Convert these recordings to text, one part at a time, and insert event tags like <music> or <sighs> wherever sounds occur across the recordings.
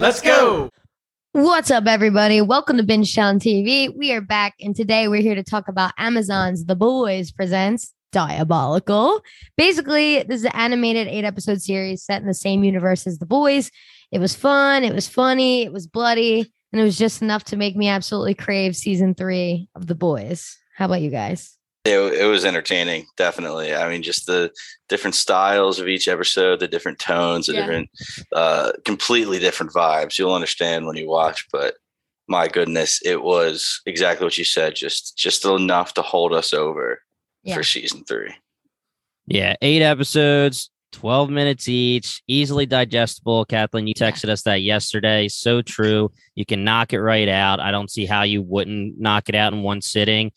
Let's go. What's up, everybody? Welcome to Binge Town TV. We are back, and today we're here to talk about Amazon's The Boys presents Diabolical. Basically, this is an animated eight episode series set in the same universe as The Boys. It was fun, it was funny, it was bloody, and it was just enough to make me absolutely crave season three of The Boys. How about you guys? It, it was entertaining, definitely. I mean, just the different styles of each episode, the different tones, the Yeah. different, uh, completely different vibes. You'll understand when you watch, but my goodness, it was exactly what you said. Just, just enough to hold us over Yeah. for season three. Yeah, eight episodes, 12 minutes each, easily digestible. Kathleen, you texted us that yesterday. So true. You can knock it right out. I don't see how you wouldn't knock it out in one sitting.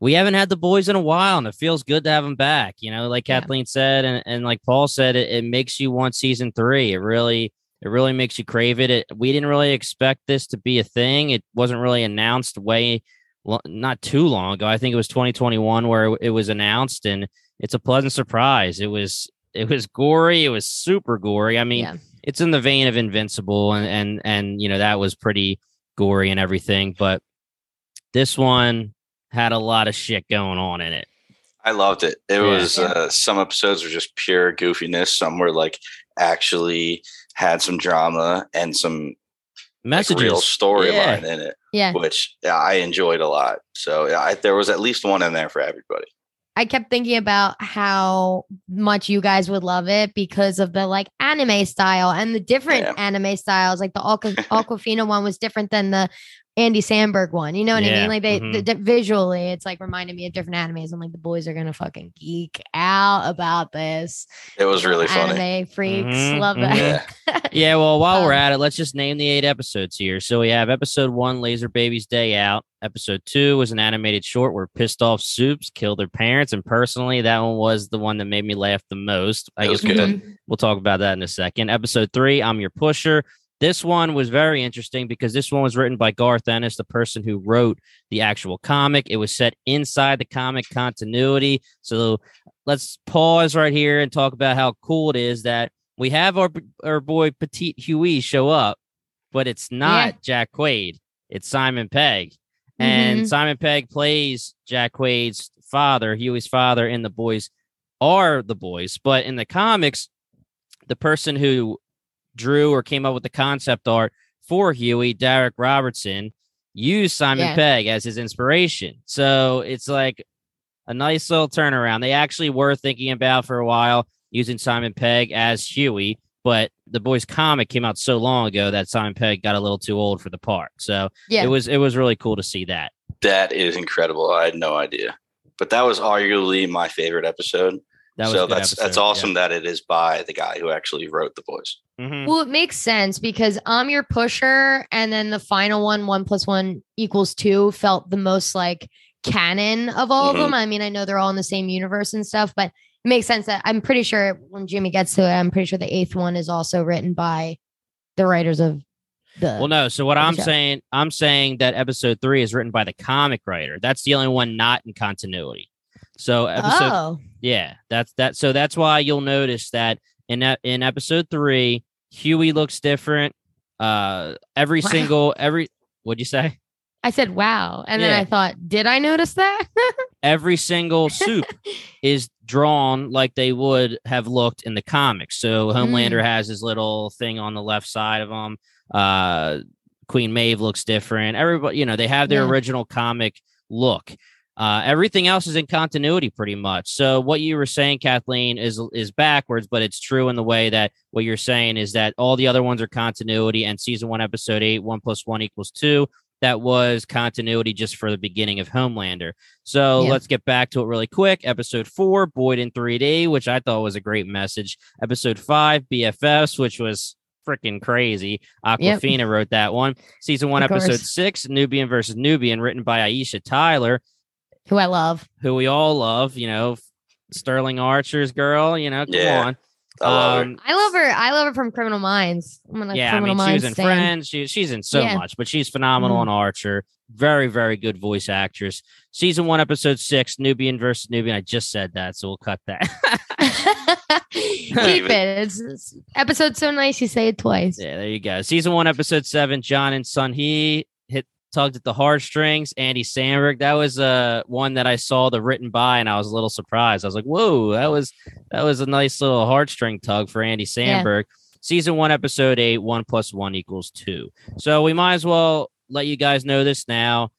We haven't had the boys in a while, and it feels good to have them back. You know, like Yeah. Kathleen said, and, and like Paul said, it, it makes you want season three. It really, it really makes you crave it. it. We didn't really expect this to be a thing. It wasn't really announced way, not too long ago. I think it was 2021 where it was announced, and it's a pleasant surprise. It was it was gory. It was super gory. I mean, yeah. it's in the vein of Invincible, and and and you know that was pretty gory and everything. But this one had a lot of shit going on in it. I loved it. It Yeah. was uh, some episodes were just pure goofiness. Some were like actually had some drama and some like, real storyline Yeah. in it, Yeah. which yeah, I enjoyed a lot. So yeah, I, there was at least one in there for everybody. I kept thinking about how much you guys would love it because of the like anime style and the different Yeah. anime styles. Like the Aqua- <laughs> Awkwafina one was different than the Andy Samberg one. You know what I mean? Like they, mhm. the, the- visually, it's like reminded me of different animes. I'm like, the boys are gonna fucking geek out about this. It was really funny. Anime freaks Mhm, love mhm. that. <laughs> Yeah, well, while we're Um, at it, let's just name the eight episodes here. So we have episode one, Laser Baby's Day Out. Episode two was an animated short where pissed off supes kill their parents. And personally, that one was the one that made me laugh the most. I It was guess we'll, we'll talk about that in a second. Episode three, I'm Your Pusher. This one was very interesting because this one was written by Garth Ennis, the person who wrote the actual comic. It was set inside the comic continuity. So let's pause right here and talk about how cool it is that we have our our boy Petite Hughie show up, but it's not Jack Quaid. It's Simon Pegg. And Mhm. Simon Pegg plays Jack Quaid's father, Hughie's father, and the boys are the boys. But in the comics, the person who drew or came up with the concept art for Hughie, Darick Robertson, used Simon Yeah. Pegg as his inspiration. So it's like a nice little turnaround. They actually were thinking about for a while using Simon Pegg as Hughie, but the boys comic came out so long ago that Simon Pegg got a little too old for the part. So Yeah. it was it was really cool to see that. That is incredible. I had no idea, but that was arguably my favorite episode. That was so good that's that's episode, yeah. awesome that it is by the guy who actually wrote the boys. Mhm. Well, it makes sense because I'm your pusher, and then the final one, one plus one equals two, felt the most like canon of all Mhm. of them. I mean, I know they're all in the same universe and stuff, but it makes sense that I'm pretty sure when Jimmy gets to it, I'm pretty sure the eighth one is also written by the writers of the. Well, no. So what I'm show. saying, I'm saying that episode three is written by the comic writer. That's the only one not in continuity. So episode, oh, yeah, that's that. So that's why you'll notice that in that in episode three, Hughie looks different. Uh, every Wow. single every. What'd you say? I said wow, and then I thought, did I notice that? <laughs> every single supe <laughs> is drawn like they would have looked in the comics. So Homelander has his little thing on the left side of him. Uh, Queen Maeve looks different. Everybody, you know, they have their Yeah. original comic look. Uh, everything else is in continuity pretty much. So what you were saying, Kathleen, is is backwards, but it's true in the way that what you're saying is that all the other ones are continuity, and season one, episode eight, one plus one equals two. That was continuity just for the beginning of Homelander. So Yeah. let's get back to it really quick. Episode four, Boyd in 3D, which I thought was a great message. Episode five, BFFs, which was freaking crazy. Yep. Awkwafina wrote that one. Season one, episode six, Nubian versus Nubian, written by Aisha Tyler, Who I love. who we all love, you know, Sterling Archer's girl, you know, come Yeah. on. I love her. Um, I love her. I love her from Criminal Minds. I'm gonna yeah, I Criminal mean, she was in stan. Friends. She, she's in so Yeah. much, but she's phenomenal Mhm. in Archer. Very, very good voice actress. Season one, episode six, Nubian versus Nubian. I just said that, so we'll cut that. <laughs> <laughs> Keep it. It's, it's episode so nice you say it twice. yeah, there you go. Season one, episode seven, John and Sun-Hee hit tugged at the heartstrings. Andy Samberg. That was uh one that I saw the written by, and I was a little surprised. I was like, whoa, that was that was a nice little heartstring tug for Andy Yeah. Samberg. Season one, episode eight, one plus one equals two. So we might as well let you guys know this now.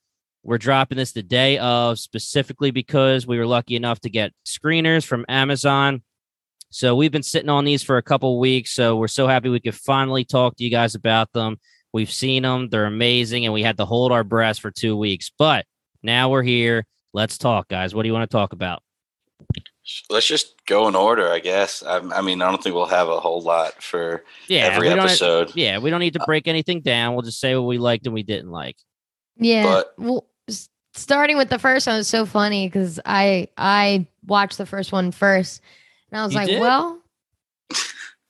We're dropping this the day of specifically because we were lucky enough to get screeners from Amazon. So we've been sitting on these for a couple weeks. So we're so happy we could finally talk to you guys about them. We've seen them, they're amazing, and we had to hold our breath for two weeks. But now we're here. Let's talk, guys. What do you want to talk about? Let's just go in order, I guess. I, I mean, I don't think we'll have a whole lot for Yeah, every we don't- episode. yeah, we don't need to uh, break anything down. We'll just say what we liked and we didn't like. Yeah. But- well, starting with the first one was so funny because I I watched the first one first, and I was like, did? well,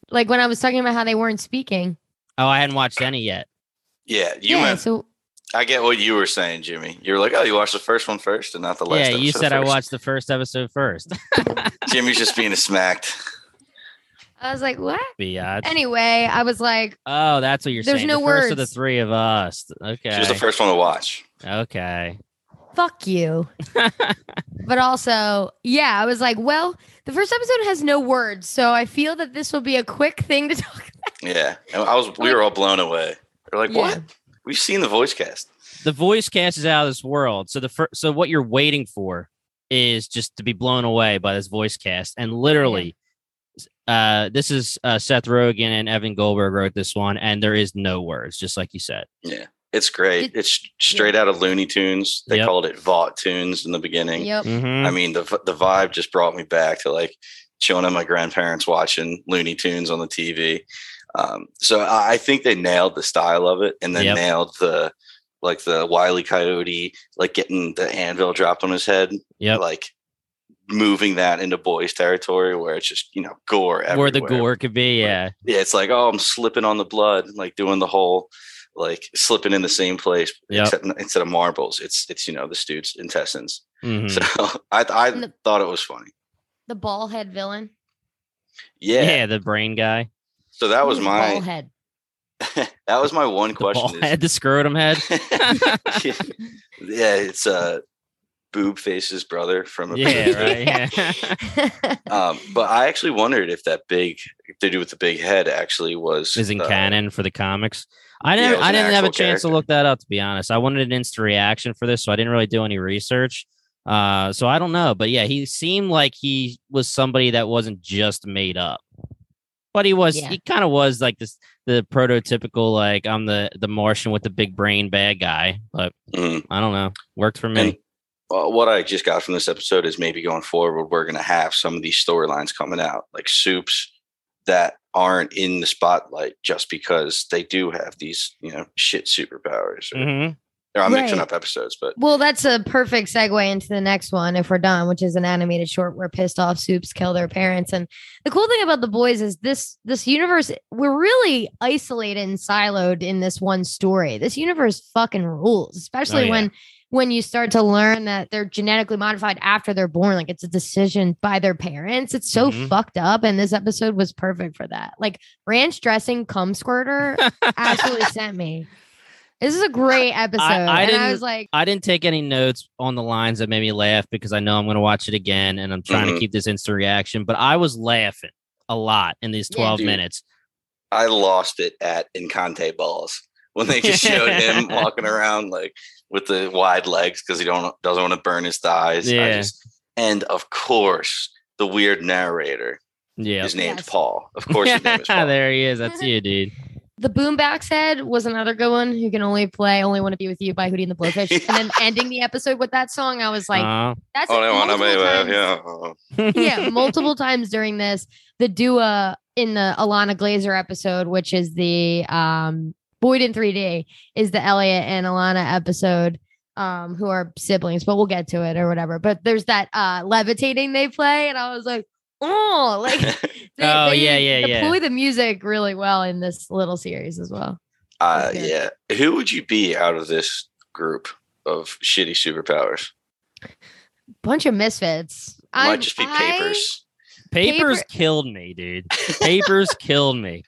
like when I was talking about how they weren't speaking. Oh, I hadn't watched any yet. Yeah, you yeah. went. So I get what you were saying, Jimmy. You were like, "Oh, you watched the first one first, and not the last." yeah, you episode said I watched the first episode first. <laughs> Jimmy's just being a smacked. I was like, what? Biatch. Anyway, I was like, Oh, that's what you're There's saying. There's no the first of the three of us. Okay. She was the first one to watch. Okay. fuck you. <laughs> but also, yeah, I was like, well, the first episode has no words, so I feel that this will be a quick thing to talk about. Yeah, I was. We were all blown away. We're like, Yeah. "What? We've seen the voice cast." the voice cast is out of this world. So the first, so what you're waiting for is just to be blown away by this voice cast. And literally, uh, this is uh, Seth Rogen and Evan Goldberg wrote this one, and there is no words, just like you said. Yeah, it's great. Did- it's straight out of Looney Tunes. They Yep. called it Vought Tunes in the beginning. Yep. Mhm. I mean, the the vibe just brought me back to like chilling at my grandparents watching Looney Tunes on the TV. Um, so I I think they nailed the style of it, and then Yep. nailed the like the Wiley Coyote, like getting the anvil dropped on his head, Yep. like moving that into boys territory where it's just you know gore everywhere. Where the gore could be, yeah. Yeah, it's like oh, I'm slipping on the blood, like doing the whole like slipping in the same place, Yep. except instead of marbles, it's it's you know the dude's intestines. Mhm. So <laughs> I I the- thought it was funny. The ball head villain. Yeah. yeah. the brain guy, So that was my ball <laughs> head. that was my one the ball question. is- head, the scrotum head. <laughs> <laughs> yeah, it's uh boob face's brother from a yeah, right. Yeah. Um, but I actually wondered if that big they do with the big head actually was is in uh, canon for the comics. I didn't. was I didn't have a actual chance to look that up. To be honest, I wanted an instant reaction for this, so I didn't really do any research. Uh, so I don't know, but yeah, he seemed like he was somebody that wasn't just made up, but he was. Yeah. He kind of was like this, the prototypical like I'm the the Martian with the big brain bad guy. But Mhm. I don't know, worked for me. And well, what I just got from this episode is maybe going forward, we're going to have some of these storylines coming out, like supes that aren't in the spotlight just because they do have these, you know, shit superpowers. Or, Mhm. Or I'm mixing up episodes, but well, that's a perfect segue into the next one if we're done, which is an animated short where pissed off supes kill their parents. And the cool thing about the boys is this this universe, we're really isolated and siloed in this one story. This universe fucking rules, especially Oh, yeah. when when you start to learn that they're genetically modified after they're born, like it's a decision by their parents. It's so Mhm. fucked up. And this episode was perfect for that. Like ranch dressing cum squirter <laughs> absolutely sent me. This is a great episode. I and I didn't- was like, I didn't take any notes on the lines that made me laugh because I know I'm going to watch it again and I'm trying Mhm. to keep this instant reaction. But I was laughing a lot in these 12 Dude. minutes. I lost it at Encante balls when they just showed him <laughs> walking around like with the wide legs because he don't doesn't want to burn his thighs. I Yeah. just- and of course, the weird narrator. Yeah. His name's Yes. Paul. Of course, his name is <laughs> Paul. there he is. That's you, dude. The Boombox Head was another good one. Who can only play "Only Want to Be with You" by Hootie and the Blowfish, <laughs> and then ending the episode with that song. I was like, Uh, "That's Oh, they want to multiple be times- yeah. yeah, multiple times during this. The Dua in the Ilana Glazer episode, which is the um Boyd in 3D, is the Eliot and Ilana episode, um, who are siblings, but we'll get to it or whatever. But there's that uh levitating they play, and I was like, oh, like <laughs> <laughs> they, Oh, they yeah, yeah, yeah. deploy the music really well in this little series as well. Uh, yeah. Who would you be out of this group of shitty superpowers? Bunch of misfits. Might I'm- just be I- papers. Papers Paper- killed me, dude. Papers <laughs> killed me.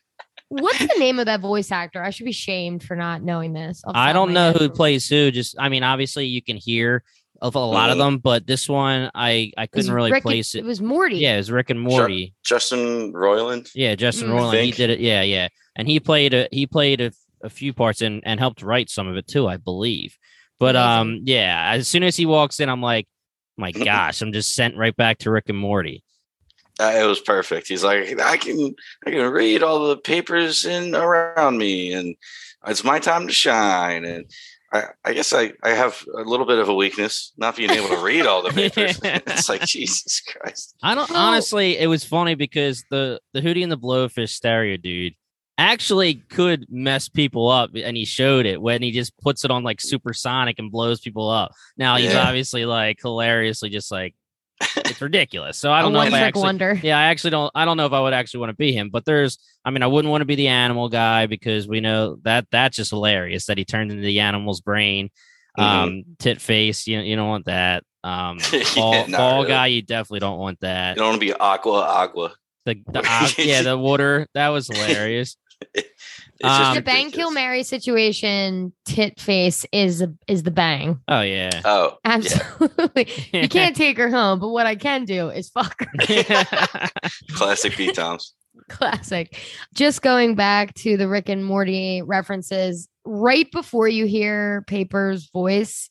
what's the name of that voice actor? I should be shamed for not knowing this. I don't know who plays who. Just, I mean, obviously you can hear of a lot of Mhm. them, but this one I I couldn't really Rick and- place It it. was Morty. Yeah, it was Rick and Morty. Justin Roiland. Yeah, Justin Mm. Roiland. He did it. Yeah, yeah, and he played a he played a, a few parts and and helped write some of it too, I believe. But um, yeah, as soon as he walks in, I'm like, my <laughs> gosh, I'm just sent right back to Rick and Morty. Uh, it was perfect. He's like, I can, I can read all the papers in around me, and it's my time to shine. And I, I guess I, I have a little bit of a weakness, not being able to read all the <laughs> papers. it's like Jesus Christ. I don't honestly. It was funny because the the Hootie and the Blowfish stereo dude actually could mess people up, and he showed it when he just puts it on like supersonic and blows people up. Now he's Yeah. obviously like hilariously just like it's ridiculous. So I don't know if I actually. wonder. Yeah, I actually don't. I don't know if I would actually want to be him, but there's. I mean, I wouldn't want to be the animal guy because we know that that's just hilarious that he turned into the animal's brain. Mhm. Um, tit face, you you don't want that. Um, <laughs> Yeah, fall, fall really. guy, you definitely don't want that. You don't want to be aqua aqua. The, the <laughs> uh, yeah, the water that was hilarious. <laughs> It's Um, the bang kill ridiculous. Mary situation, tit face is is the bang. Oh yeah, Oh, yeah. Absolutely. <laughs> You can't take her home, but what I can do is fuck her. <laughs> classic B Toms. Classic. Just going back to the Rick and Morty references, right before you hear Paper's voice,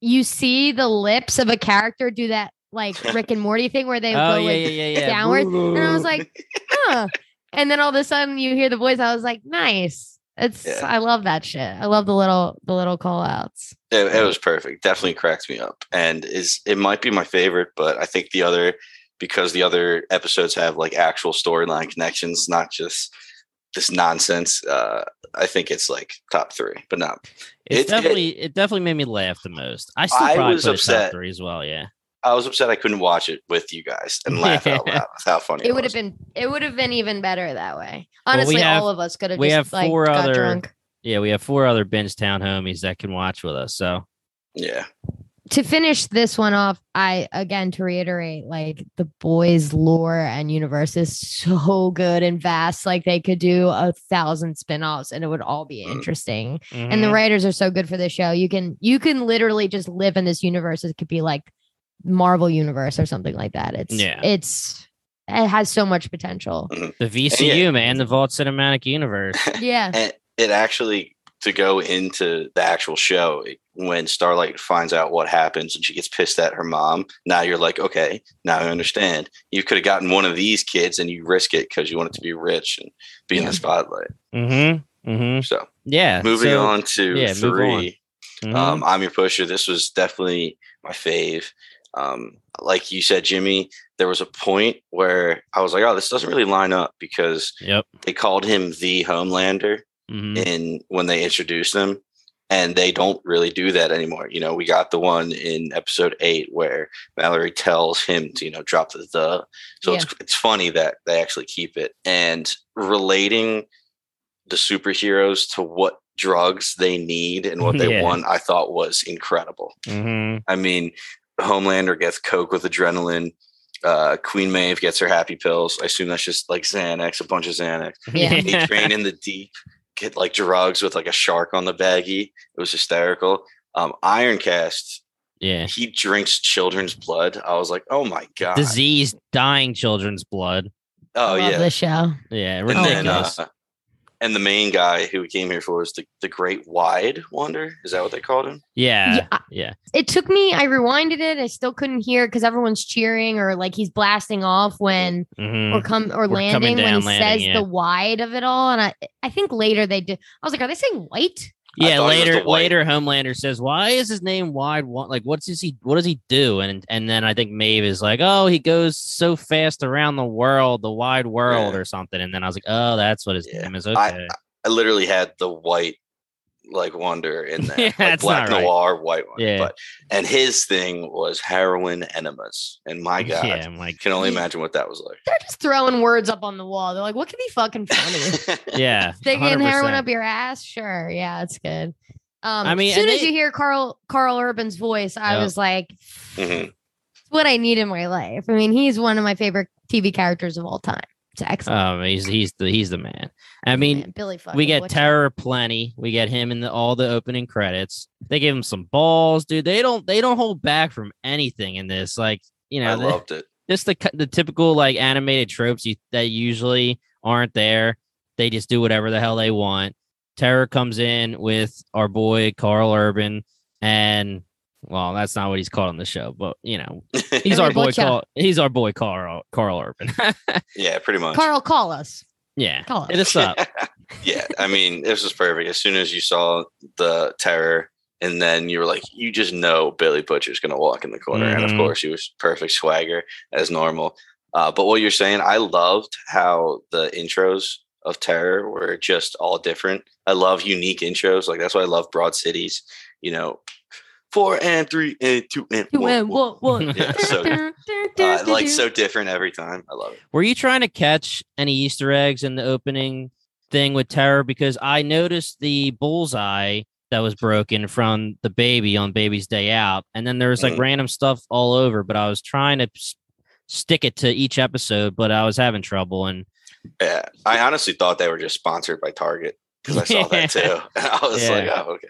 you see the lips of a character do that like Rick and Morty thing where they <laughs> oh go yeah, like yeah, yeah, yeah. downwards. And I was like, huh. And then all of a sudden you hear the voice. I was like, nice. It's Yeah. I love that shit. I love the little the little call outs. It, it was perfect. Definitely cracks me up, and is it might be my favorite, but I think the other because the other episodes have like actual storyline connections, not just this nonsense. Uh, I think it's like top three, but not. it's it- it- definitely it definitely made me laugh the most. I still I probably was put it top upset. three as well. Yeah, I was upset I couldn't watch it with you guys and laugh out loud. <laughs> That's how funny It would was. have been it would have been even better that way. Well, we Honestly, have- all of us could have we just have like four got other- drunk. yeah. We have four other binge town homies that can watch with us. So Yeah, to finish this one off, I again to reiterate, like the boys' lore and universe is so good and vast. Like they could do a thousand spin-offs and it would all be Mm. interesting. And the mhm. writers are so good for this show. You can you can literally just live in this universe. It could be like Marvel universe or something like that. It's Yeah. it's it has so much potential. <clears throat> the VCU yeah. man, the Vought Cinematic Universe. <laughs> Yeah. and it actually to go into the actual show when Starlight finds out what happens and she gets pissed at her mom. Now you're like, okay, now I understand. You could have gotten one of these kids and you risk it because you want it to be rich and be in the spotlight. mm-hmm. Mm-hmm. So Yeah. moving so- on to yeah, move on. three. mhm. Um, I'm your pusher. This was definitely my fave. Um, like you said, Jimmy, there was a point where I was like, oh, this doesn't really line up because yep. they called him the Homelander mhm. in when they introduced him. And they don't really do that anymore. You know, we got the one in episode eight where Mallory tells him to, you know, drop the the. So it's it's funny that they actually keep it. And relating the superheroes to what drugs they need and what they <laughs> Yeah. want, I thought was incredible. Mhm. I mean, Homelander gets coke with adrenaline. Uh, Queen Maeve gets her happy pills. I assume that's just like Xanax, a bunch of Xanax. Yeah. They train in the deep, get like drugs with like a shark on the baggie. It was hysterical. Um, Ironcast, yeah. he drinks children's blood. I was like, oh my god. Diseased, dying children's blood. Oh I love yeah. the show. Yeah, And then, ridiculous. uh, and the main guy who we came here for was the, the Great Wide Wonder. Is that what they called him? yeah, Yeah, yeah. it took me i rewinded it i still couldn't hear because everyone's cheering or like he's blasting off when Mhm. or come or We're coming landing when he landing, says yeah. the wide of it all and i i think later they did i was like are they saying white I Yeah, thought he was later later Homelander says, "Why is his name Wide? Wa- Like, what's does he? What does he do?" And and then I think Maeve is like, "Oh, he goes so fast around the world, the wide world, Yeah. or something." And then I was like, "Oh, that's what his Yeah. name is." I- I literally had the white like wonder in there, <laughs> Yeah, like black right. noir, white one. Yeah. But and his thing was heroin enemas, and my God, Yeah, I'm like, can only imagine what that was like. They're just throwing words up on the wall. They're like, what could be fucking funny? <laughs> <laughs> yeah. Sticking heroin 100%. up your ass? Sure. Yeah, it's good. Um, I mean, as soon and as they- you hear Karl Karl Urban's voice, I Yep. was like, Mhm. it's what I need in my life. I mean, he's one of my favorite TV characters of all time. It's excellent. Um, he's he's the he's the man. I mean, Man, Billy we get Butcher. Terror plenty. We get him in the all the opening credits. They give him some balls, dude. They don't they don't hold back from anything in this. Like you know, I the- loved it. just the the typical like animated tropes you, that usually aren't there. They just do whatever the hell they want. Terror comes in with our boy Karl Urban, and well, that's not what he's called on the show, but you know, <laughs> he's our boy Butcher. Karl. He's our boy Karl Karl Urban. <laughs> yeah, pretty much. Karl, call us. yeah, Call us. hit us up. <laughs> yeah, I mean, this was perfect. As soon as you saw the terror, and then you were like, you just know Billy Butcher's going to walk in the corner, and of Mhm. course, he was perfect swagger as normal. Uh, but what you're saying, I loved how the intros of terror were just all different. I love unique intros, like that's why I love Broad Cities. You know, four and three and two and Two one, and one. one, one. Yeah, so uh, like so different every time. I love it. Were you trying to catch any Easter eggs in the opening thing with Terror? Because I noticed the bullseye that was broken from the baby on baby's day out. And then there was like Mhm. random stuff all over, but I was trying to s- stick it to each episode, but I was having trouble. And Yeah, I honestly thought they were just sponsored by Target because I saw that <laughs> too. <laughs> I was like, oh, okay.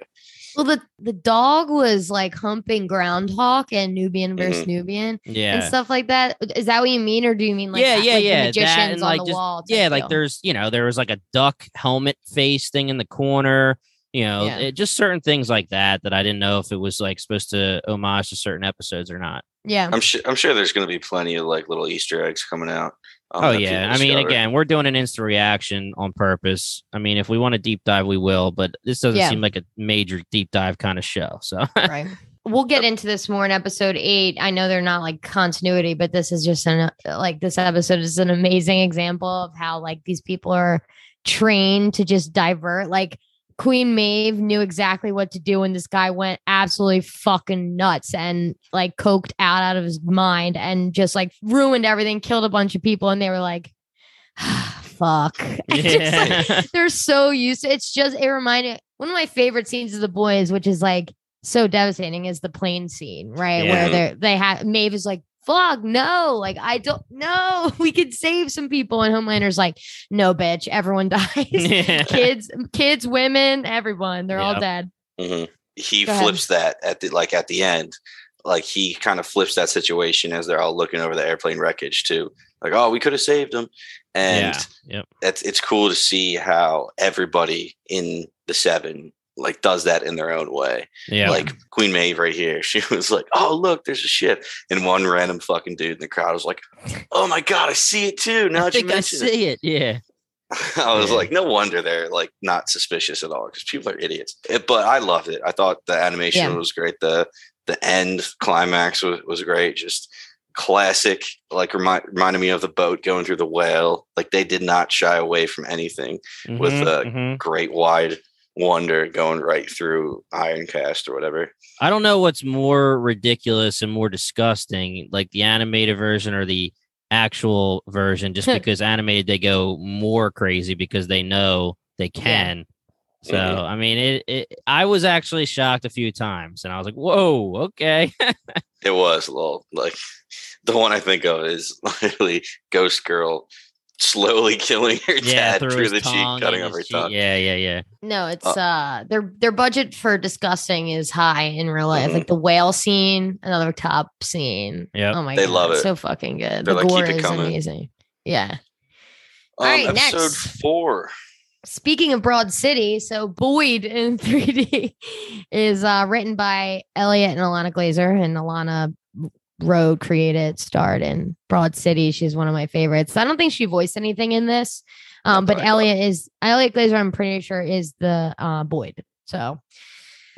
Well, the the dog was like humping groundhog and Nubian versus mm-hmm. Nubian yeah, and stuff like that. Is that what you mean, or do you mean like Yeah, that- yeah, like yeah, that magicians and, on the just- wall? Yeah, like deal? there's, you know, there was like a duck helmet face thing in the corner. You know, Yeah. it, just certain things like that that I didn't know if it was like supposed to homage to certain episodes or not. yeah. I'm sure. I'm sure there's going to be plenty of like little Easter eggs coming out. Um, Oh yeah, I mean, discover. again, we're doing an instant reaction on purpose. I mean, if we want to deep dive, we will, but this doesn't Yeah. seem like a major deep dive kind of show. So <laughs> right. We'll get into this more in episode eight. I know they're not like continuity, but this is just an like this episode is an amazing example of how like these people are trained to just divert. Like Queen Maeve knew exactly what to do when this guy went absolutely fucking nuts and like coked out out of his mind and just like ruined everything, killed a bunch of people, and they were like, <sighs> "Fuck." <laughs> It's just, like, <laughs> they're so used to it's just it reminded one of my favorite scenes of the boys which is like so devastating is the plane scene right Yeah. where they they have Maeve is like fuck no like I don't know <laughs> we could save some people and Homelander's like no bitch everyone <laughs> dies Yeah. <laughs> kids kids women everyone they're all Yep. dead Mhm. he Go ahead. flips that at the like at the end. Like he kind of flips that situation as they're all looking over the airplane wreckage too. Like, oh, we could have saved them And yeah, yep. it's it's cool to see how everybody in the seven like does that in their own way. yeah. Like Queen Maeve right here, <laughs> she was like, "Oh, look, there's a ship," and one random fucking dude in the crowd was like, "Oh my god, I see it too." Now I think I mention it, see it. Yeah, <laughs> I was Yeah. like, no wonder they're like not suspicious at all because people are idiots. It- but I loved it. I thought the animation Yeah. was great. The the end climax was, was great. Just classic, like remind, reminded me of the boat going through the whale. Like they did not shy away from anything. With, a mhm. Great wide wonder going right through Ironcast or whatever. I don't know what's more ridiculous and more disgusting, like the animated version or the actual version. Just <laughs> because animated, they go more crazy because they know they Yeah. can. So Mhm. I mean, it, it. I was actually shocked a few times, and I was like, "Whoa, okay." <laughs> It was a little like <laughs> the one I think of is literally Ghost Girl slowly <laughs> killing her yeah, dad through, his the cheek, cutting off her his cheek. tongue. Yeah, yeah, yeah. no it's uh their their budget for disgusting is high in real life Mhm. like the whale scene another top scene Yeah. oh my god, They god love it. so fucking good They're the like, gore "Keep it is coming." amazing yeah Um, All right, episode next. four. Speaking of Broad City, so Boyd in <laughs> 3D is uh, written by Eliot and Ilana Glazer, and Ilana wrote, created, starred in Broad City. She's one of my favorites. I don't think she voiced anything in this, um, but. Eliot is Eliot Glazer. I'm pretty sure is the uh, Boyd. So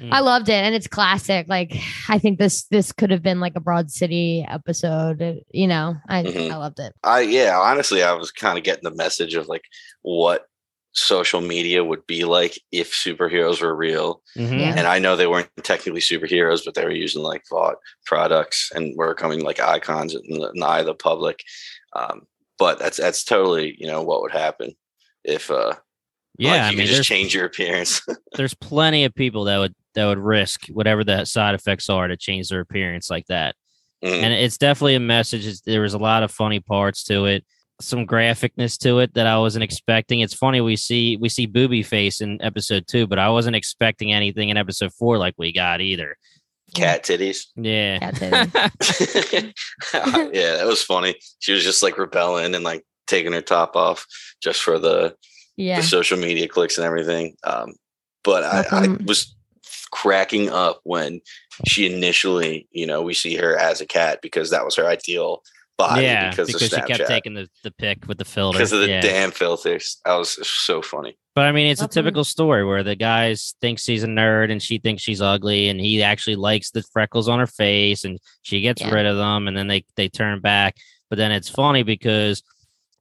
Mm. I loved it, and it's classic. Like I think this this could have been like a Broad City episode. uh, You know, I Mhm. I loved it. I yeah, honestly, I was kind of getting the message of like what social media would be like if superheroes were real. Mhm. Yeah. And I know they weren't technically superheroes, but they were using like bought products and were becoming like icons in the, in the eye of the public. Um, but that's that's totally you know what would happen if uh Yeah, like, I you mean, just change your appearance. <laughs> there's plenty of people that would that would risk whatever the side effects are to change their appearance like that. Mm. and it's definitely a message. It's, there was a lot of funny parts to it, some graphicness to it that I wasn't expecting. It's funny we see we see booby face in episode two, but I wasn't expecting anything in episode four like we got either. Cat titties. Yeah, Cat <laughs> titties. <laughs> yeah, that was funny. She was just like rebelling and like taking her top off just for the Yeah. the social media clicks and everything. Um, but I, I was cracking up when she initially, you know, we see her as a cat because that was her ideal body yeah, because, because, of she kept taking the, the pic with the filter. because of the yeah. damn filters. That was so funny. But I mean, it's a Welcome. typical story where the guy thinks he's a nerd and she thinks she's ugly, and he actually likes the freckles on her face, and she gets Yeah. rid of them, and then they they turn back. But then it's funny because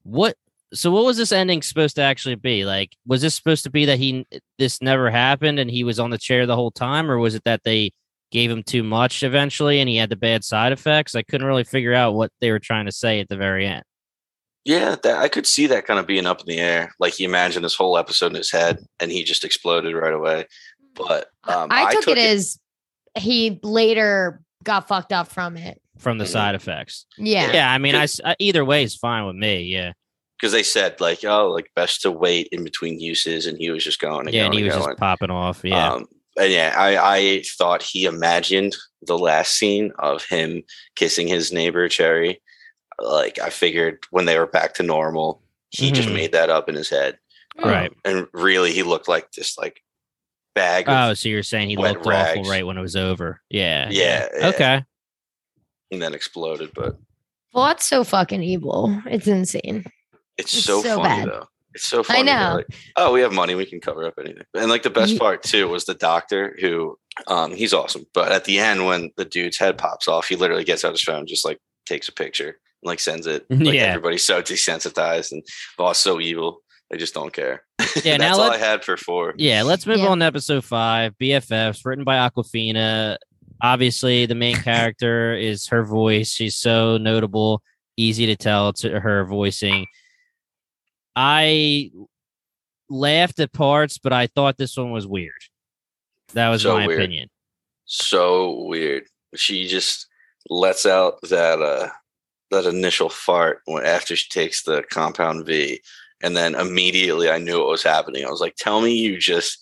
what? So what was this ending supposed to actually be? Like, was this supposed to be that he this never happened and he was on the chair the whole time, or was it that they gave him too much eventually and he had the bad side effects? I couldn't really figure out what they were trying to say at the very end. Yeah, that I could see that kind of being up in the air. Like he imagined this whole episode in his head and he just exploded right away. But um, I, took, it as he later got fucked up from it. From the Mhm. side effects, Yeah. yeah. I mean, I Good. s- uh, either way is fine with me. Yeah, because they said like, oh, like best to wait in between uses, and he was just going and yeah, going and he and was going. just popping off. Yeah, Um, and yeah, I, I thought he imagined the last scene of him kissing his neighbor Cherry. Like I figured when they were back to normal, he just Mhm. made that up in his head. Right. And really he looked like this like bag Oh, of, so you're saying he wet looked awful right when it was over? Yeah. Yeah, yeah. Okay. and then exploded. But Well, that's so fucking evil. It's insane. it's, It's so, so funny bad. though. It's so funny. They're know. Like, oh, we have money. We can cover up anything. And like the best Ye- part too was the doctor who, um, he's awesome. But at the end, when the dude's head pops off, he literally gets out his phone, just like takes a picture, and, like sends it. <laughs> Like Yeah. everybody's so desensitized and boss so evil. They just don't care. <laughs> Yeah, now That's all I had for four. Yeah. Let's move Yeah. on to episode five. BFFs, written by Awkwafina. Obviously, the main <laughs> character is her voice. She's so notable, easy to tell to her voicing. I laughed at parts, but I thought this one was weird. That was So my weird. opinion. So weird. She just lets out that uh that initial fart when after she takes the compound V, and then immediately I knew what was happening. I was like, "Tell me you just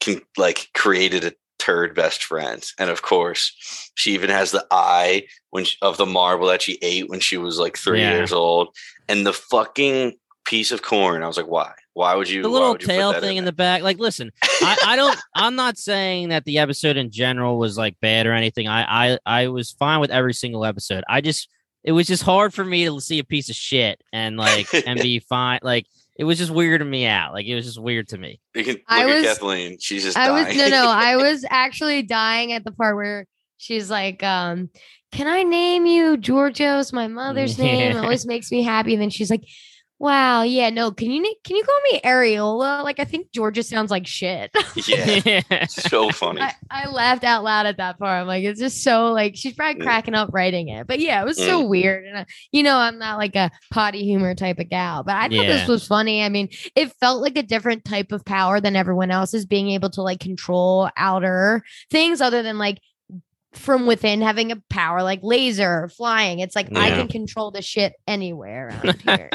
can like created a turd best friend." And of course, she even has the eye when she, of the marble that she ate when she was like three Yeah. years old, and the fucking piece of corn. I was like, "Why? Why would you?" the little would you put tail that thing in there? the back. Like, listen, I, I don't. <laughs> I'm not saying that the episode in general was like bad or anything. I, I, I was fine with every single episode. I just, it was just hard for me to see a piece of shit and like and be <laughs> fine. Like, it was just weirding me out. Like, it was just weird to me. You can look I at Kathleen. She's just I was no no, I was <laughs> actually dying at the part where she's like, um, can I name you Giorgio's my mother's name? It always makes me happy. And then she's like, Wow, yeah, no, can you can you call me Areola? Like I think Georgia sounds like shit. <laughs> yeah. so funny. I, I laughed out loud at that part. I'm like, it's just so like she's probably Mm. cracking up writing it. But yeah, it was so weird. And uh, you know, I'm not like a potty humor type of gal, but I thought Yeah. this was funny. I mean, it felt like a different type of power than everyone else's being able to like control outer things other than like from within having a power like laser flying. It's like I can control the shit anywhere around <laughs> here.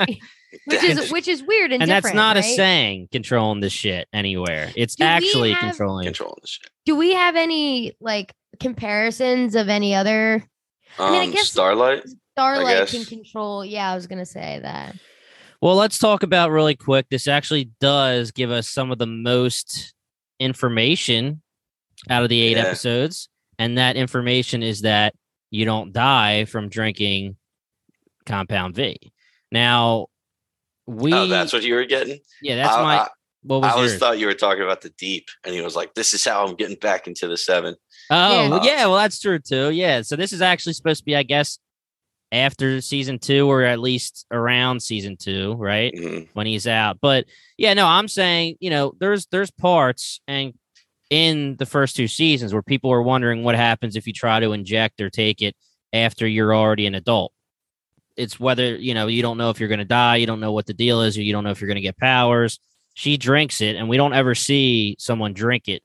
Which is <laughs> which is weird and, and that's different, not a saying controlling the shit anywhere. It's Do actually have- controlling. controlling the shit. Do we have any like comparisons of any other Um, mean, I guess- Starlight. Starlight can guess. control. Yeah, I was gonna say that. Well, let's talk about really quick. This actually does give us some of the most information out of the eight Yeah. episodes. And that information is that you don't die from drinking compound V. Now, we oh, that's what you were getting. yeah, that's I, my I, what was I always yours? thought you were talking about the deep, and he was like, "This is how I'm getting back into the seven. Oh, Yeah. yeah. well, that's true too. Yeah. So this is actually supposed to be, I guess, after season two or at least around season two, right? Mhm. When he's out. But yeah, no, I'm saying, you know, there's there's parts and in the first two seasons where people are wondering what happens if you try to inject or take it after you're already an adult. It's whether, you know, you don't know if you're going to die, you don't know what the deal is, or you don't know if you're going to get powers. She drinks it, and we don't ever see someone drink it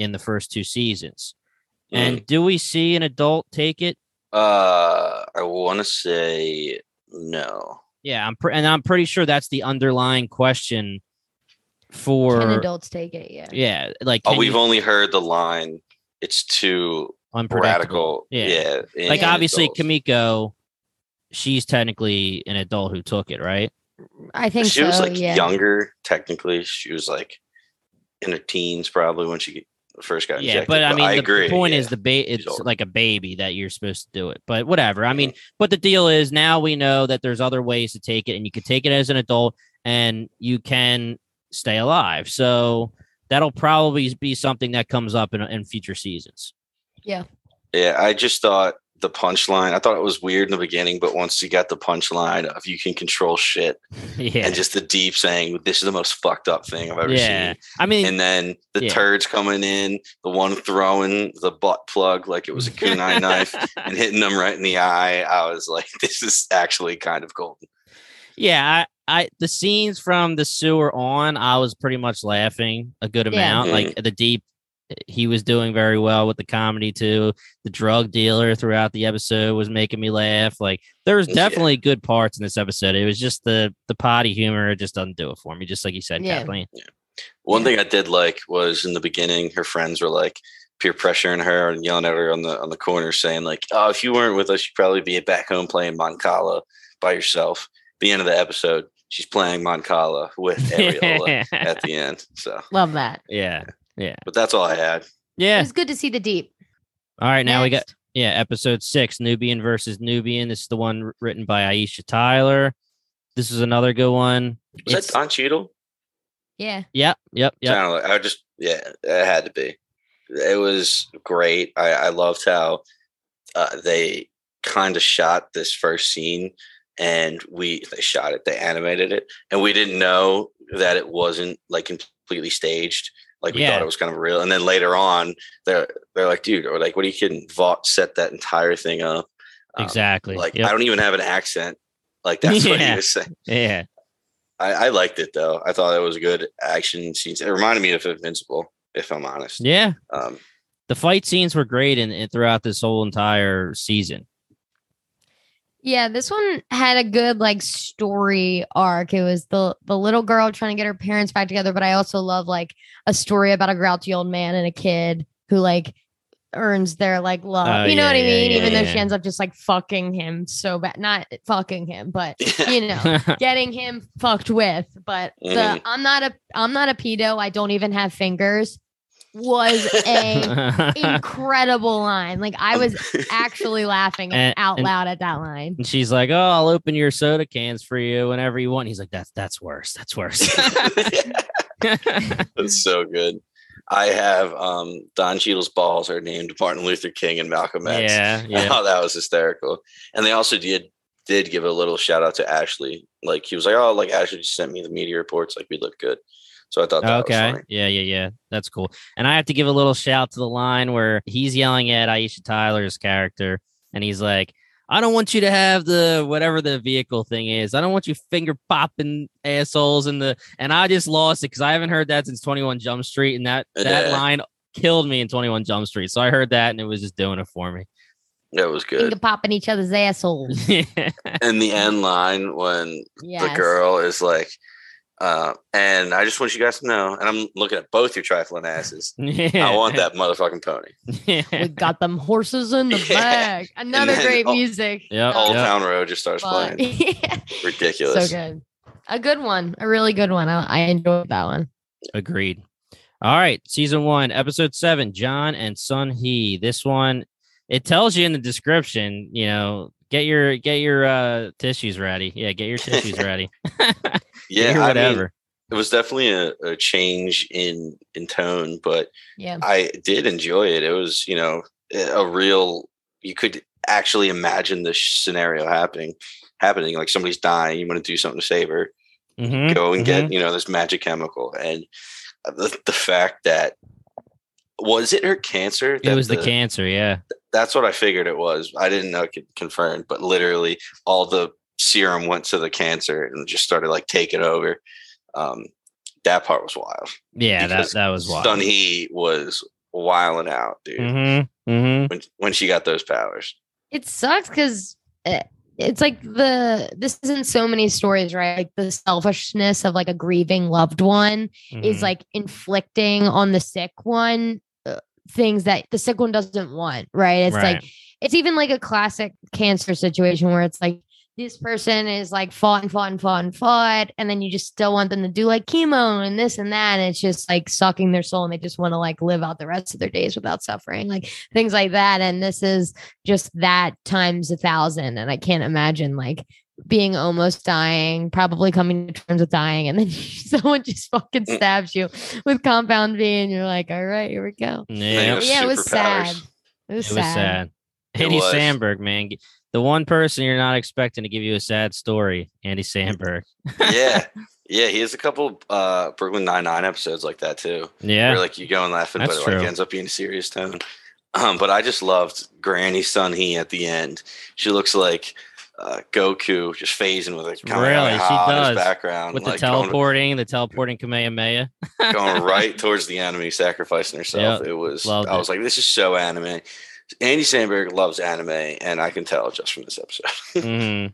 in the first two seasons. And do we see an adult take it? Uh, I want to say no. Yeah, I'm pre- and I'm pretty sure that's the underlying question for Can adults take it? Yeah. yeah, like Oh, we've you- only heard the line. It's too unpredictable. radical. Yeah. Yeah. Like obviously adults. Kimiko, she's technically an adult who took it, right? I think she so. was like yeah. younger. Technically, she was like in her teens probably when she first got Yeah, injected. but I mean, the, the agree. point yeah. is the ba- it's like a baby that you're supposed to do it. But whatever. I mean, mm-hmm. but the deal is now we know that there's other ways to take it, and you can take it as an adult, and you can stay alive. So that'll probably be something that comes up in, in future seasons. Yeah. Yeah, I just thought the punchline. I thought it was weird in the beginning, but once you got the punchline of "you can control shit" <laughs> yeah, and just the deep saying, "This is the most fucked up thing I've ever yeah. seen," I mean, and then the Yeah. turds coming in, the one throwing the butt plug like it was a kunai knife <laughs> and hitting them right in the eye. I was like, <laughs> "This is actually kind of golden." Yeah, I, I the scenes from the sewer on, I was pretty much laughing a good Yeah. amount. Like mm-hmm. the deep, he was doing very well with the comedy too. The drug dealer throughout the episode was making me laugh. Like there was <laughs> Yeah. definitely good parts in this episode. It was just the the potty humor just doesn't do it for me. Just like you said, Yeah. Kathleen. One Yeah. thing I did like was in the beginning, her friends were like peer pressuring her and yelling at her on the on the corner, saying like, "Oh, if you weren't with us, you'd probably be back home playing Mancala by yourself." the end of the episode, she's playing Mancala with Areola <laughs> at the end. So, Love that. yeah, but that's all I had. Yeah. It was good to see the deep. All right, now we got yeah, episode six, Nubian versus Nubian. This is the one written by Aisha Tyler. This is another good one. Was It's- that Don Cheadle? Yeah. Yep, yep, yep. Sounded like- I just yeah, it had to be. It was great. I, I loved how uh, they kind of shot this first scene, and we they shot it, they animated it, and we didn't know that it wasn't like completely staged. Like we Yeah. thought it was kind of real, and then later on, they're they're like, dude, or like, what are you kidding? Vought set that entire thing up. Um, Exactly. Like Yep. I don't even have an accent. Like that's what he was <laughs> saying. yeah. I, I liked it though. I thought it was a good action scenes. It reminded me of Invincible, if I'm honest. Yeah. Um, The fight scenes were great in throughout this whole entire season. Yeah, this one had a good like story arc. It was the the little girl trying to get her parents back together, but I also love like a story about a grouchy old man and a kid who like earns their like love. Oh, you know yeah, what I mean? yeah, Even though yeah. she ends up just like fucking him so bad. Not fucking him, but <laughs> you know, <laughs> getting him fucked with. But the Mhm. I'm not a I'm not a pedo. I don't even have fingers. Was a <laughs> incredible line. Like I was actually laughing And- out and- loud at that line. and she's like, "Oh, I'll open your soda cans for you whenever you want." He's like, "That's that's worse. That's worse." <laughs> <laughs> That's so good. I have um, Don Cheadle's balls are named Martin Luther King and Malcolm X. yeah, yeah. thought that was hysterical. And they also did did give a little shout out to Ashley. Like he was like, "Oh, like Ashley just sent me the media reports. Like we look good." So I thought that was Okay. funny. Yeah, yeah, yeah. That's cool. And I have to give a little shout to the line where he's yelling at Aisha Tyler's character, and he's like, I don't want you to have the whatever the vehicle thing is. I don't want you finger popping assholes in the and I just lost it because I haven't heard that since 21 Jump Street, and that that Yeah. line killed me in 21 Jump Street. So I heard that and it was just doing it for me. That was good. Finger good. popping each other's assholes. <laughs> And the <laughs> end line when Yes. the girl is like, uh, and I just want you guys to know, and I'm looking at both your trifling asses. I <laughs> want that motherfucking pony. We got them horses in the <laughs> Yeah. bag. Another then great all- music. Yeah. Old yep. Town Road just starts but- playing. <laughs> yeah. Ridiculous. So good. A good one. A really good one. I, I enjoyed that one. Agreed. All right, season one, episode seven, John and Sun-Hee. This one, it tells you in the description, you know, get your get your uh tissues ready. Yeah, get your tissues <laughs> ready. <laughs> Yeah, Your I mean, whatever. it was definitely a, a change in in tone, but Yeah. I did enjoy it. It was, you know, a real you could actually imagine this scenario happening happening like somebody's dying you want to do something to save her Mhm, go and mhm. get you know this magic chemical and the, the fact that was it her cancer It that was the, cancer, yeah. That's what i figured it was i didn't know it could confirm but literally all the serum went to the cancer and just started like taking over um that part was wild Yeah, that that was wild. Sun-Hee was wiling out dude Mm-hmm. Mm-hmm. when, when she got those powers it sucks because it's like the this isn't so many stories right like the selfishness of like a grieving loved one Mm-hmm. is like inflicting on the sick one things that the sick one doesn't want right? It's like it's even like a classic cancer situation where it's like this person is like fought and fought and fought and fought and then you just still want them to do like chemo and this and that and it's just like sucking their soul and they just want to like live out the rest of their days without suffering like things like that and this is just that times a thousand and i can't imagine like being almost dying probably coming to terms with dying and then <laughs> someone just fucking Mm. stabs you with compound v and you're like all right here we go. Yeah, yeah it was sad. It was it was sad, sad. Andy was. Samberg, man, the one person you're not expecting to give you a sad story, Andy Samberg. yeah. <laughs> Yeah he has a couple uh brooklyn 99 episodes like that too. Yeah, where like you go and laughing That's but it true. like ends up being a serious tone. Um but i just loved granny Sun-Hee at the end. She looks like uh, Goku just phasing with a Really? She does. background, with like the going, teleporting, the teleporting Kamehameha. <laughs> going <laughs> right towards the enemy, sacrificing herself. It was. loved I was it. like, this is so anime. Andy Samberg loves anime, and I can tell just from this episode. <laughs> Mhm.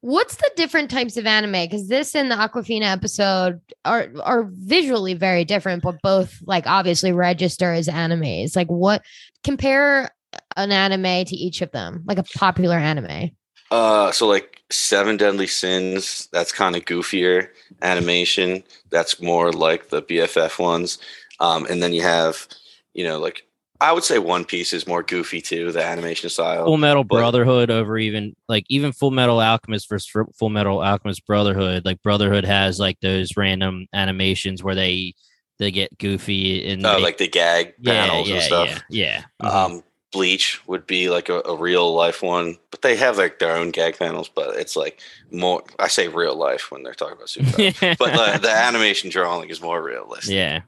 What's the different types of anime? Because this and the Awkwafina episode are are visually very different, but both like obviously register as animes. Like what compare an anime to each of them, like a popular anime. Uh, so like Seven Deadly Sins, that's kind of goofier animation. That's more like the BFF ones. Um, and then you have, you know, like I would say One Piece is more goofy too, the animation style. Full Metal but- Brotherhood over even like even Full Metal Alchemist versus Full Metal Alchemist Brotherhood. Like Brotherhood has like those random animations where they they get goofy and Uh, they- like the gag yeah, panels yeah, and stuff. yeah, yeah. Mhm. Um, Bleach would be like a, a real life one, but they have like their own gag panels. But it's like more. I say real life when they're talking about superheroes, <laughs> but the, the animation drawing is more realistic. yeah,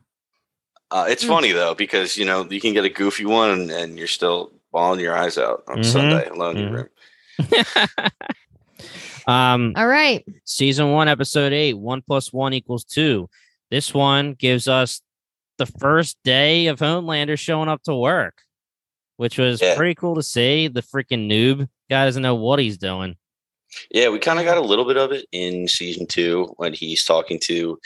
Uh, it's Mm. funny though because you know you can get a goofy one and, and you're still bawling your eyes out on Mhm. Sunday alone in Mhm. your room. <laughs> um, All right. season one, episode eight, one plus one equals two. This one gives us the first day of Homelander showing up to work, which was Yeah. pretty cool to see. The freaking noob guy doesn't know what he's doing. Yeah, we kind of got a little bit of it in season two when he's talking to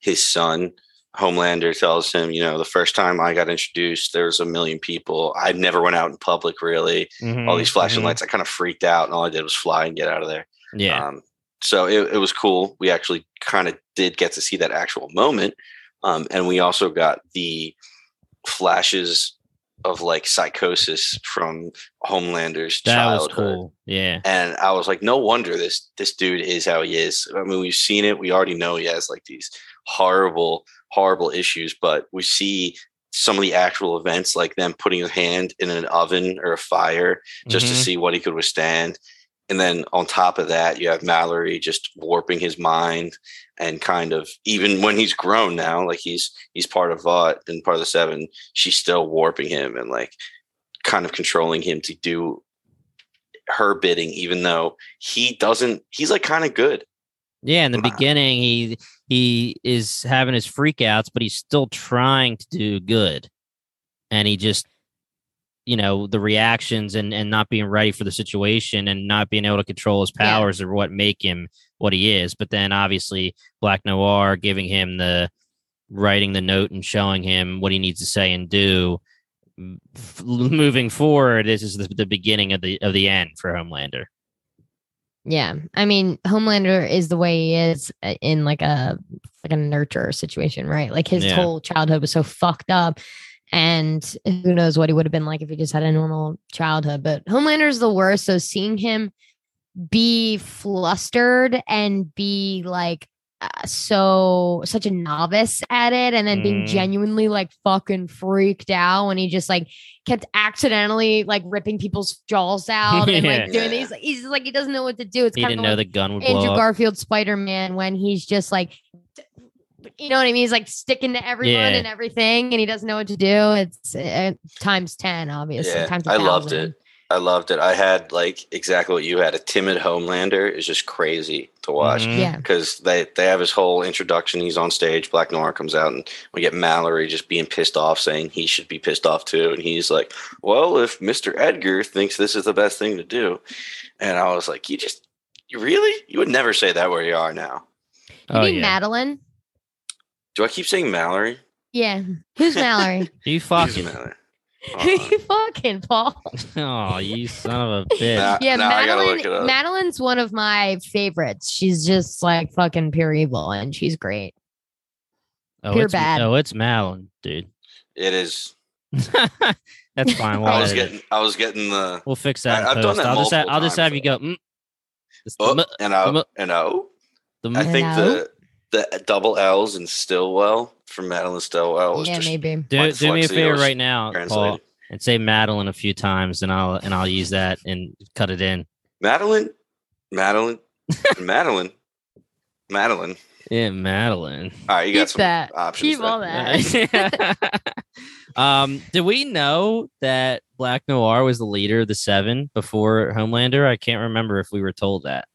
his son. Homelander tells him, you know, the first time I got introduced, there was a million people. I never went out in public really. All these flashing Mhm. lights, I kind of freaked out, and all I did was fly and get out of there. Yeah. Um, so it, it was cool. We actually kind of did get to see that actual moment. Um, and we also got the flashes of like psychosis from Homelander's that was childhood. cool. Yeah. And I was like, no wonder this this dude is how he is. I mean, we've seen it. We already know he has like these horrible, horrible issues, but we see some of the actual events, like them putting his hand in an oven or a fire just to Mhm. see what he could withstand. And then on top of that, you have Mallory just warping his mind and kind of even when he's grown now, like he's he's part of Vought and part of the Seven, she's still warping him and like kind of controlling him to do her bidding, even though he doesn't. He's like kind of good. Yeah, in the Wow. beginning, he he is having his freakouts, but he's still trying to do good, and he just, you know, the reactions and and not being ready for the situation and not being able to control his Yeah. powers are what make him what he is. But then obviously, Black Noir giving him the writing the note and showing him what he needs to say and do. f- Moving forward, this is the, the beginning of the of the end for Homelander. Yeah. I mean, Homelander is the way he is uh, in like a like a nurture situation, right? Like his Yeah. whole childhood was so fucked up. And who knows what he would have been like if he just had a normal childhood. But Homelander's the worst. So seeing him be flustered and be like uh, so such a novice at it and then being Mm. genuinely like fucking freaked out when he just like kept accidentally like ripping people's jaws out and like <laughs> doing these like he's just like he doesn't know what to do it's He kind of know like the gun would Andrew blow. Garfield Spider-Man when he's just like you know what I mean he's like sticking to everyone Yeah. and everything and he doesn't know what to do it's uh, times 10 obviously Yeah, times I loved it. I loved it. I had like exactly what you had. A timid Homelander is just crazy to watch Mhm. yeah because they they have his whole introduction. He's on stage. Black Noir comes out, and we get Mallory just being pissed off, saying he should be pissed off too. And he's like, "Well, if Mister Edgar thinks this is the best thing to do," and I was like, "You just, you really, you would never say that where you are now." you Oh, mean yeah. Madeline Do I keep saying Mallory? yeah who's Mallory <laughs> You Who's fucking. Mallory? <laughs> who you fucking Paul <laughs> Oh, you son of a <laughs> bitch. Nah. yeah, now I gotta look it Madeline. Madeline's one of my favorites. She's just like fucking pure evil, and she's great. oh, pure it's, bad. Oh, it's Madeline, dude. It is. That's fine. We'll, I was edit it. getting. I was getting the. we'll fix that. I, I've done that I'll just, have, I'll just have you go. Mm. It's the Oh, and I m- and oh. the I m- think Hello? the the double L's in Stillwell from Madeline Stillwell was yeah, just maybe. do, do me a favor right now, Paul, and say Madeline a few times, and I'll and I'll use that and cut it in. Madeline, Madeline, <laughs> Madeline, Madeline. Yeah, Madeline. All right, you got Keep some that. options. Keep there. all that. <laughs> <laughs> um, did we know that Black Noir was the leader of the Seven before Homelander? I can't remember if we were told that.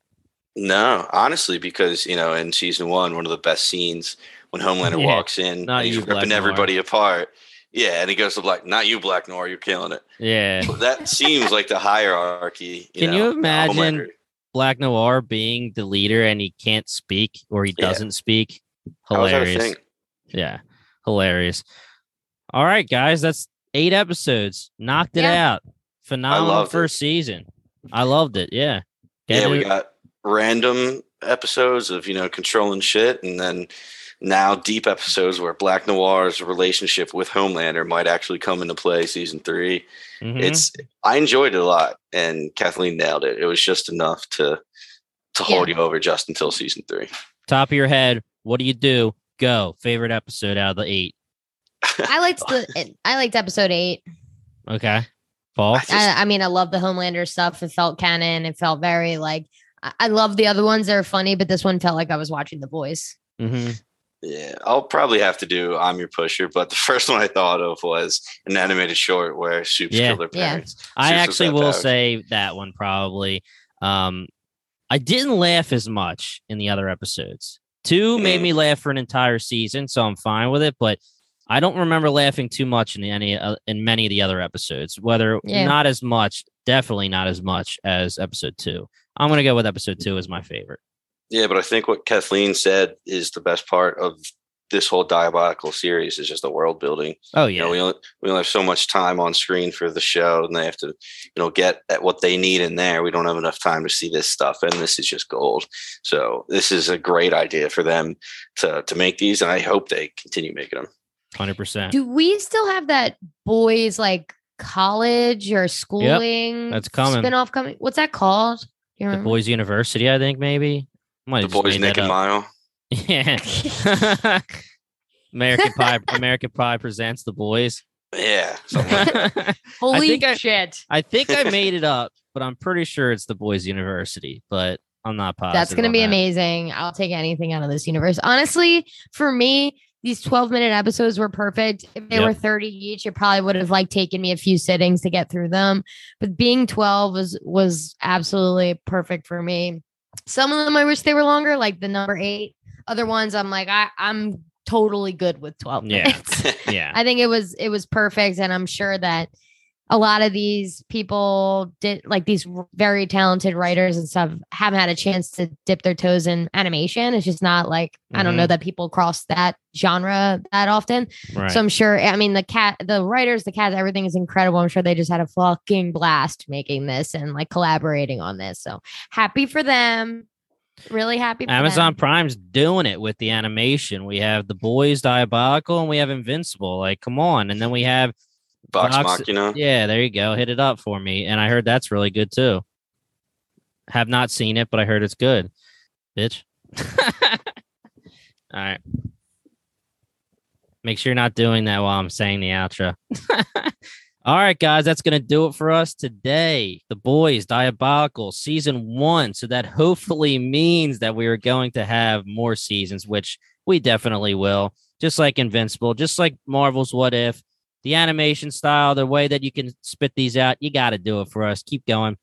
No, honestly, because you know, in season one, one of the best scenes when Homelander Yeah, walks in, not he's you, Black ripping Noir. everybody apart. Yeah, and he goes to Black, not you, Black Noir, you're killing it. Yeah, That seems like the hierarchy. You Can know, you imagine Homelander. Black Noir being the leader and he can't speak or he doesn't speak. How is that a Hilarious. Yeah, hilarious. All right, guys, that's eight episodes. Knocked it Yeah. out. Phenomenal loved it. first season. I loved it. Yeah. Yeah, Get we got random episodes of you know controlling shit, and then now deep episodes where Black Noir's relationship with Homelander might actually come into play. Season three, Mhm. it's I enjoyed it a lot, and Kathleen nailed it. It was just enough to to hold you over just until season three. top of your head. What do you do? Go. Favorite episode out of the eight. I liked the. <laughs> I liked episode eight. Okay. Paul. I just- I, I mean, I love the Homelander stuff. It felt canon. It felt very like. I, I love the other ones. They're funny, but this one felt like I was watching The Boys. hmm Yeah, I'll probably have to do I'm Your Pusher, but the <laughs> first one I thought of was an animated short where Supes Yeah. killed their Yeah. parents. I actually will bad. say that one probably. Um, I didn't laugh as much in the other episodes. Two made Mm. me laugh for an entire season, so I'm fine with it. But I don't remember laughing too much in any uh, in many of the other episodes. Whether Yeah. not as much, definitely not as much as episode two. I'm gonna go with episode two as my favorite. Yeah, but I think what Kathleen said is the best part of this whole diabolical series is just the world building. Oh You yeah, know, we only we only have so much time on screen for the show, and they have to, you know, get at what they need in there. We don't have enough time to see this stuff, and this is just gold. So this is a great idea for them to to make these, and I hope they continue making them. hundred percent. Do we still have that boys like college or schooling? that's coming. Spinoff coming. What's that called? You The? Boys University, I think maybe. Might The have just boys, made Nick and up. Mile. <laughs> Yeah. American Pie <laughs> American Pie presents the boys. Yeah, like that. <laughs> I Holy think I- shit! I think I made it up, but I'm pretty sure it's the boys university, but I'm not positive. That's gonna be that. amazing. I'll take anything out of this universe. Honestly, for me, these 12 minute episodes were perfect. If they Yep. were 30 each, it probably would have like taken me a few sittings to get through them. But being 12 was was absolutely perfect for me. Some of them I wish they were longer, like the number eight. Other ones I'm like, I, I'm totally good with 12 Yeah. minutes. <laughs> Yeah. <laughs> I think it was it was perfect, and I'm sure that a lot of these people did like these very talented writers and stuff haven't had a chance to dip their toes in animation. It's just not like I don't know mm-hmm. that people cross that genre that often. right. So I'm sure. I mean, the cat, the writers, the cast, everything is incredible. I'm sure they just had a fucking blast making this and like collaborating on this. So happy for them. Really happy. For Amazon them. Prime's doing it with the animation. We have the boys diabolical and we have Invincible. Like, come on. And then we have Vox Vox- Machina. yeah, there you go. Hit it up for me. And I heard that's really good too. Have not seen it, but I heard it's good. Bitch. <laughs> All right. Make sure you're not doing that while I'm saying the outro. <laughs> All right, guys, that's going to do it for us today. The Boys Diabolical season one. So that hopefully means that we are going to have more seasons, which we definitely will. Just like Invincible, just like Marvel's What If, the animation style, the way that you can spit these out, you got to do it for us. Keep going.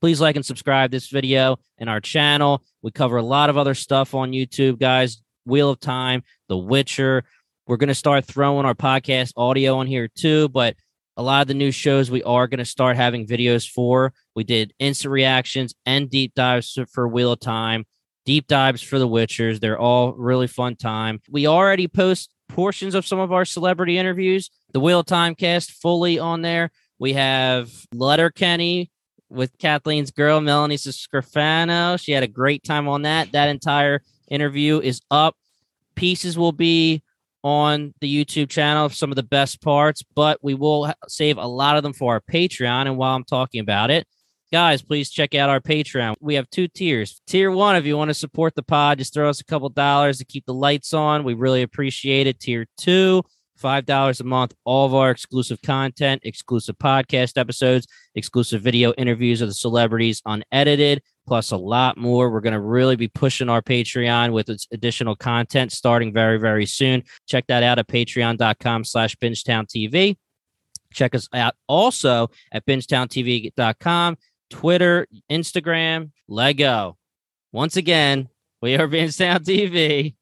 Please like and subscribe this video and our channel. We cover a lot of other stuff on YouTube, guys. Wheel of Time, The Witcher. We're going to start throwing our podcast audio on here too, but a lot of the new shows we are going to start having videos for. We did instant reactions and deep dives for Wheel of Time, deep dives for The Witchers. They're all really fun time. We already post portions of some of our celebrity interviews. The Wheel of Time cast fully on there. We have Letterkenny with Kathleen's girl, Melanie Scrofano. She had a great time on that. That entire interview is up. Pieces will be on the YouTube channel, of some of the best parts, but we will save a lot of them for our Patreon. And while I'm talking about it, guys, please check out our Patreon. We have two tiers. Tier one, if you want to support the pod, just throw us a couple dollars to keep the lights on. We really appreciate it. Tier two, $5 a month, all of our exclusive content, exclusive podcast episodes, exclusive video interviews of the celebrities unedited, plus a lot more. We're going to really be pushing our Patreon with its additional content starting very, very soon. Check that out at patreon.com slash bingetown TV. Check us out also at bingetowntv.com, Twitter, Instagram, Lego. Once again, we are Bingetown TV.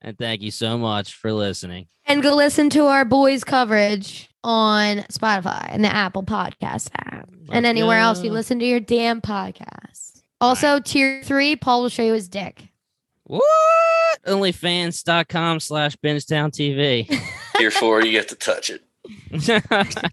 And thank you so much for listening. And go listen to our boys coverage on Spotify and the Apple Podcast app and anywhere else you listen to your damn podcast. Also, tier three, Paul will show you his dick. What? Onlyfans.com slash Bingetown TV. Tier four, you get to touch it. <laughs>